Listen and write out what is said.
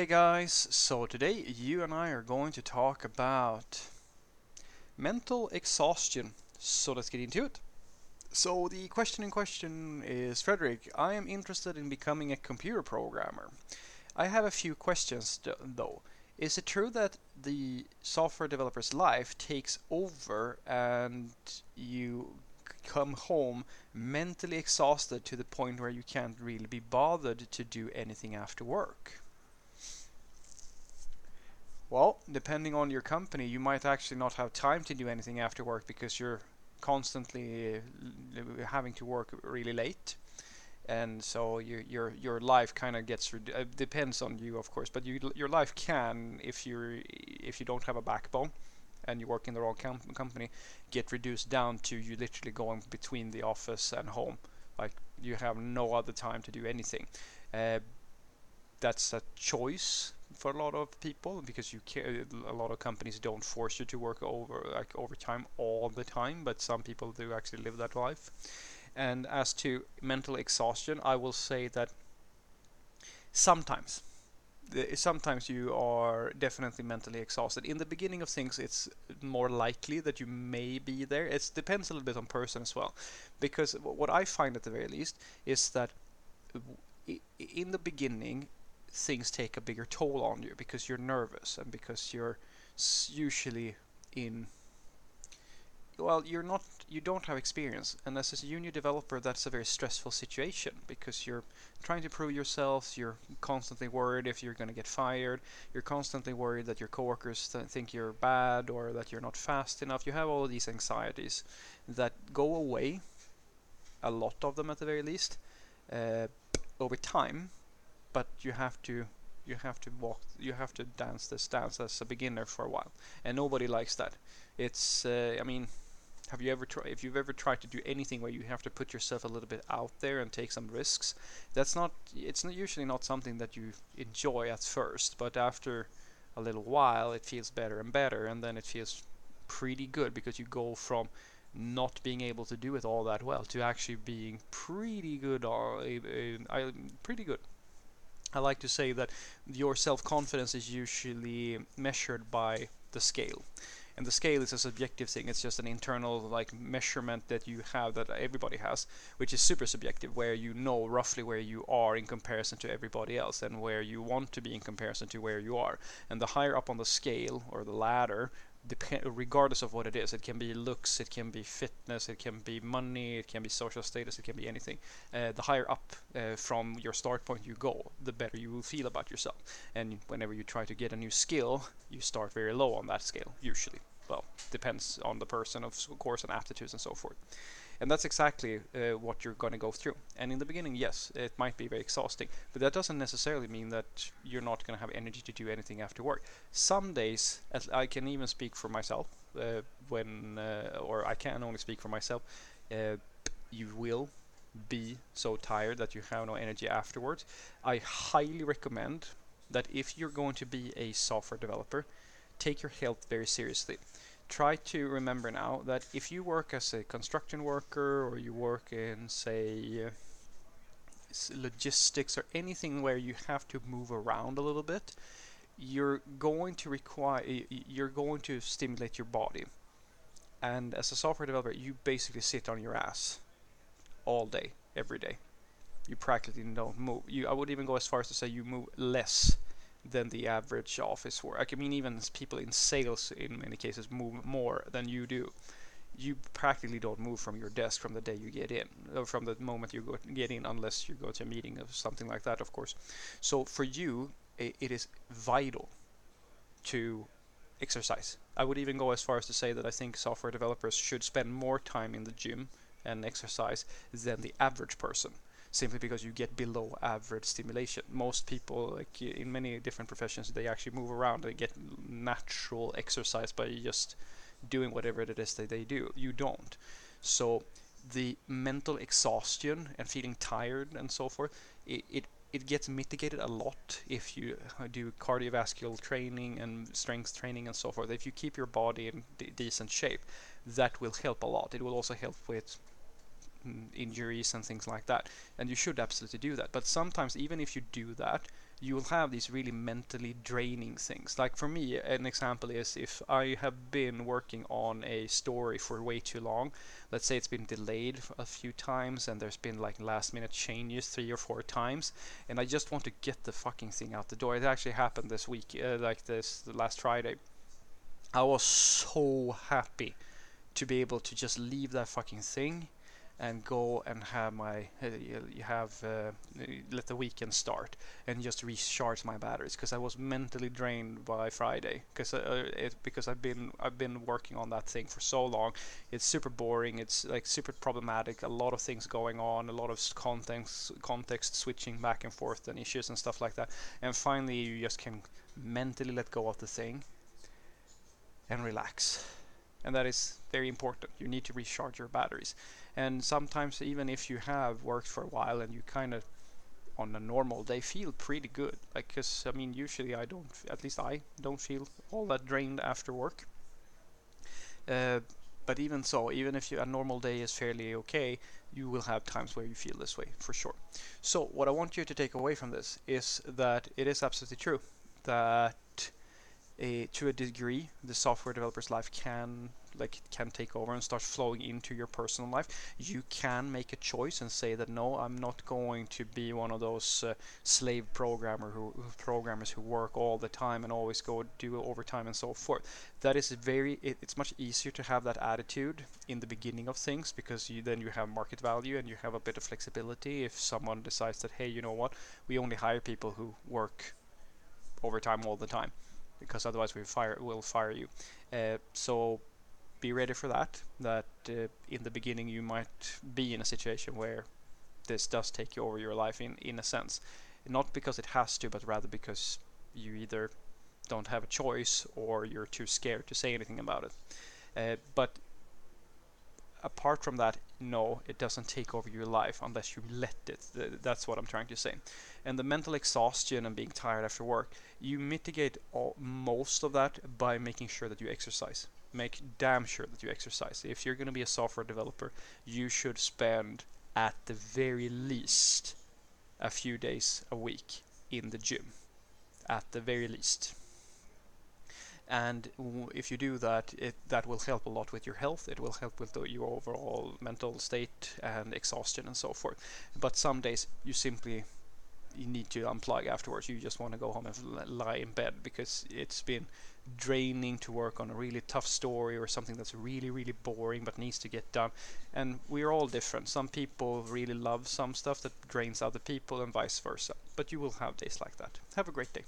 Hey guys, so today you and I are going to talk about mental exhaustion. So let's get into it. So the question in question is Frederick, I am interested in becoming a computer programmer. I have a few questions though. Is it true that the software developer's life takes over and you come home mentally exhausted to the point where you can't really be bothered to do anything after work? Well, depending on your company, you might actually not have time to do anything after work because you're constantly uh, having to work really late. And so your your your life kind of gets uh, depends on you, of course. But you, your life can, if you if you don't have a backbone, and you work in the wrong com company, get reduced down to you literally going between the office and home. Like you have no other time to do anything. Uh, that's a choice for a lot of people because you can, a lot of companies don't force you to work over like overtime all the time, but some people do actually live that life. And as to mental exhaustion, I will say that sometimes sometimes you are definitely mentally exhausted. In the beginning of things, it's more likely that you may be there. It depends a little bit on person as well, because what I find at the very least is that in the beginning things take a bigger toll on you because you're nervous and because you're usually in well you're not you don't have experience. And as a junior developer that's a very stressful situation because you're trying to prove yourself you're constantly worried if you're going to get fired you're constantly worried that your coworkers th think you're bad or that you're not fast enough. You have all these anxieties that go away a lot of them at the very least uh, over time but you have to you have to walk you have to dance this dance as a beginner for a while. And nobody likes that. It's uh, i mean have you ever tried if you've ever tried to do anything where you have to put yourself a little bit out there and take some risks that's not it's not usually not something that you enjoy at first but after a little while it feels better and better and then it feels pretty good because you go from not being able to do it all that well to actually being pretty good or uh, uh, pretty good I like to say that your self-confidence is usually measured by the scale. And the scale is a subjective thing. It's just an internal like measurement that you have that everybody has, which is super subjective, where you know roughly where you are in comparison to everybody else and where you want to be in comparison to where you are. And the higher up on the scale or the ladder, regardless of what it is. It can be looks, it can be fitness, it can be money, it can be social status, it can be anything. Uh, the higher up uh, from your start point you go, the better you will feel about yourself. And whenever you try to get a new skill, you start very low on that scale, usually. Well, depends on the person, of course, and aptitudes and so forth. And that's exactly uh, what you're going to go through. And in the beginning, yes, it might be very exhausting, but that doesn't necessarily mean that you're not going to have energy to do anything after work. Some days, I can even speak for myself, uh, when, uh, or I can only speak for myself, uh, you will be so tired that you have no energy afterwards. I highly recommend that if you're going to be a software developer, take your health very seriously try to remember now that if you work as a construction worker or you work in say logistics or anything where you have to move around a little bit you're going to require you're going to stimulate your body. And as a software developer you basically sit on your ass all day every day. You practically don't move. You I would even go as far as to say you move less than the average office work. I mean, even people in sales, in many cases, move more than you do. You practically don't move from your desk from the day you get in, or from the moment you go, get in, unless you go to a meeting or something like that, of course. So for you, it is vital to exercise. I would even go as far as to say that I think software developers should spend more time in the gym and exercise than the average person simply because you get below average stimulation. Most people, like in many different professions, they actually move around and get natural exercise by just doing whatever it is that they do. You don't. So the mental exhaustion and feeling tired and so forth, it, it it gets mitigated a lot if you uh, do cardiovascular training and strength training and so forth. If you keep your body in decent shape, that will help a lot. It will also help with injuries and things like that. And you should absolutely do that. But sometimes, even if you do that, you will have these really mentally draining things. Like for me, an example is if I have been working on a story for way too long, let's say it's been delayed a few times and there's been like last minute changes three or four times, and I just want to get the fucking thing out the door. It actually happened this week, uh, like this last Friday. I was so happy to be able to just leave that fucking thing and go and have my uh, you have uh, let the weekend start and just recharge my batteries because I was mentally drained by Friday because uh, it because I've been I've been working on that thing for so long. It's super boring. It's like super problematic. A lot of things going on. A lot of context context switching back and forth and issues and stuff like that. And finally, you just can mentally let go of the thing and relax. And that is very important. You need to recharge your batteries. And sometimes even if you have worked for a while and you kind of on a normal day feel pretty good like because i mean usually i don't at least i don't feel all that drained after work. Uh, but even so even if you, a normal day is fairly okay you will have times where you feel this way for sure. So what i want you to take away from this is that it is absolutely true that a, to a degree the software developer's life can like can take over and start flowing into your personal life. You can make a choice and say that no i'm not going to be one of those uh, slave programmer who programmers who work all the time and always go do overtime and so forth. That is very it, it's much easier to have that attitude in the beginning of things because you then you have market value and you have a bit of flexibility if someone decides that hey you know what? We only hire people who work overtime all the time because otherwise we fire will fire you uh, so be ready for that. That uh, in the beginning you might be in a situation where this does take over your life in in a sense, not because it has to, but rather because you either don't have a choice or you're too scared to say anything about it. Uh, but apart from that, no, it doesn't take over your life unless you let it. That's what I'm trying to say. And the mental exhaustion and being tired after work, you mitigate all, most of that by making sure that you exercise make damn sure that you exercise. If you're going to be a software developer, you should spend at the very least a few days a week in the gym. At the very least. And if you do that, it that will help a lot with your health. It will help with the, your overall mental state and exhaustion and so forth. But some days you simply you need to unplug afterwards. You just want to go home and lie in bed because it's been draining to work on a really tough story or something that's really really boring but needs to get done and we're all different some people really love some stuff that drains other people and vice versa but you will have days like that have a great day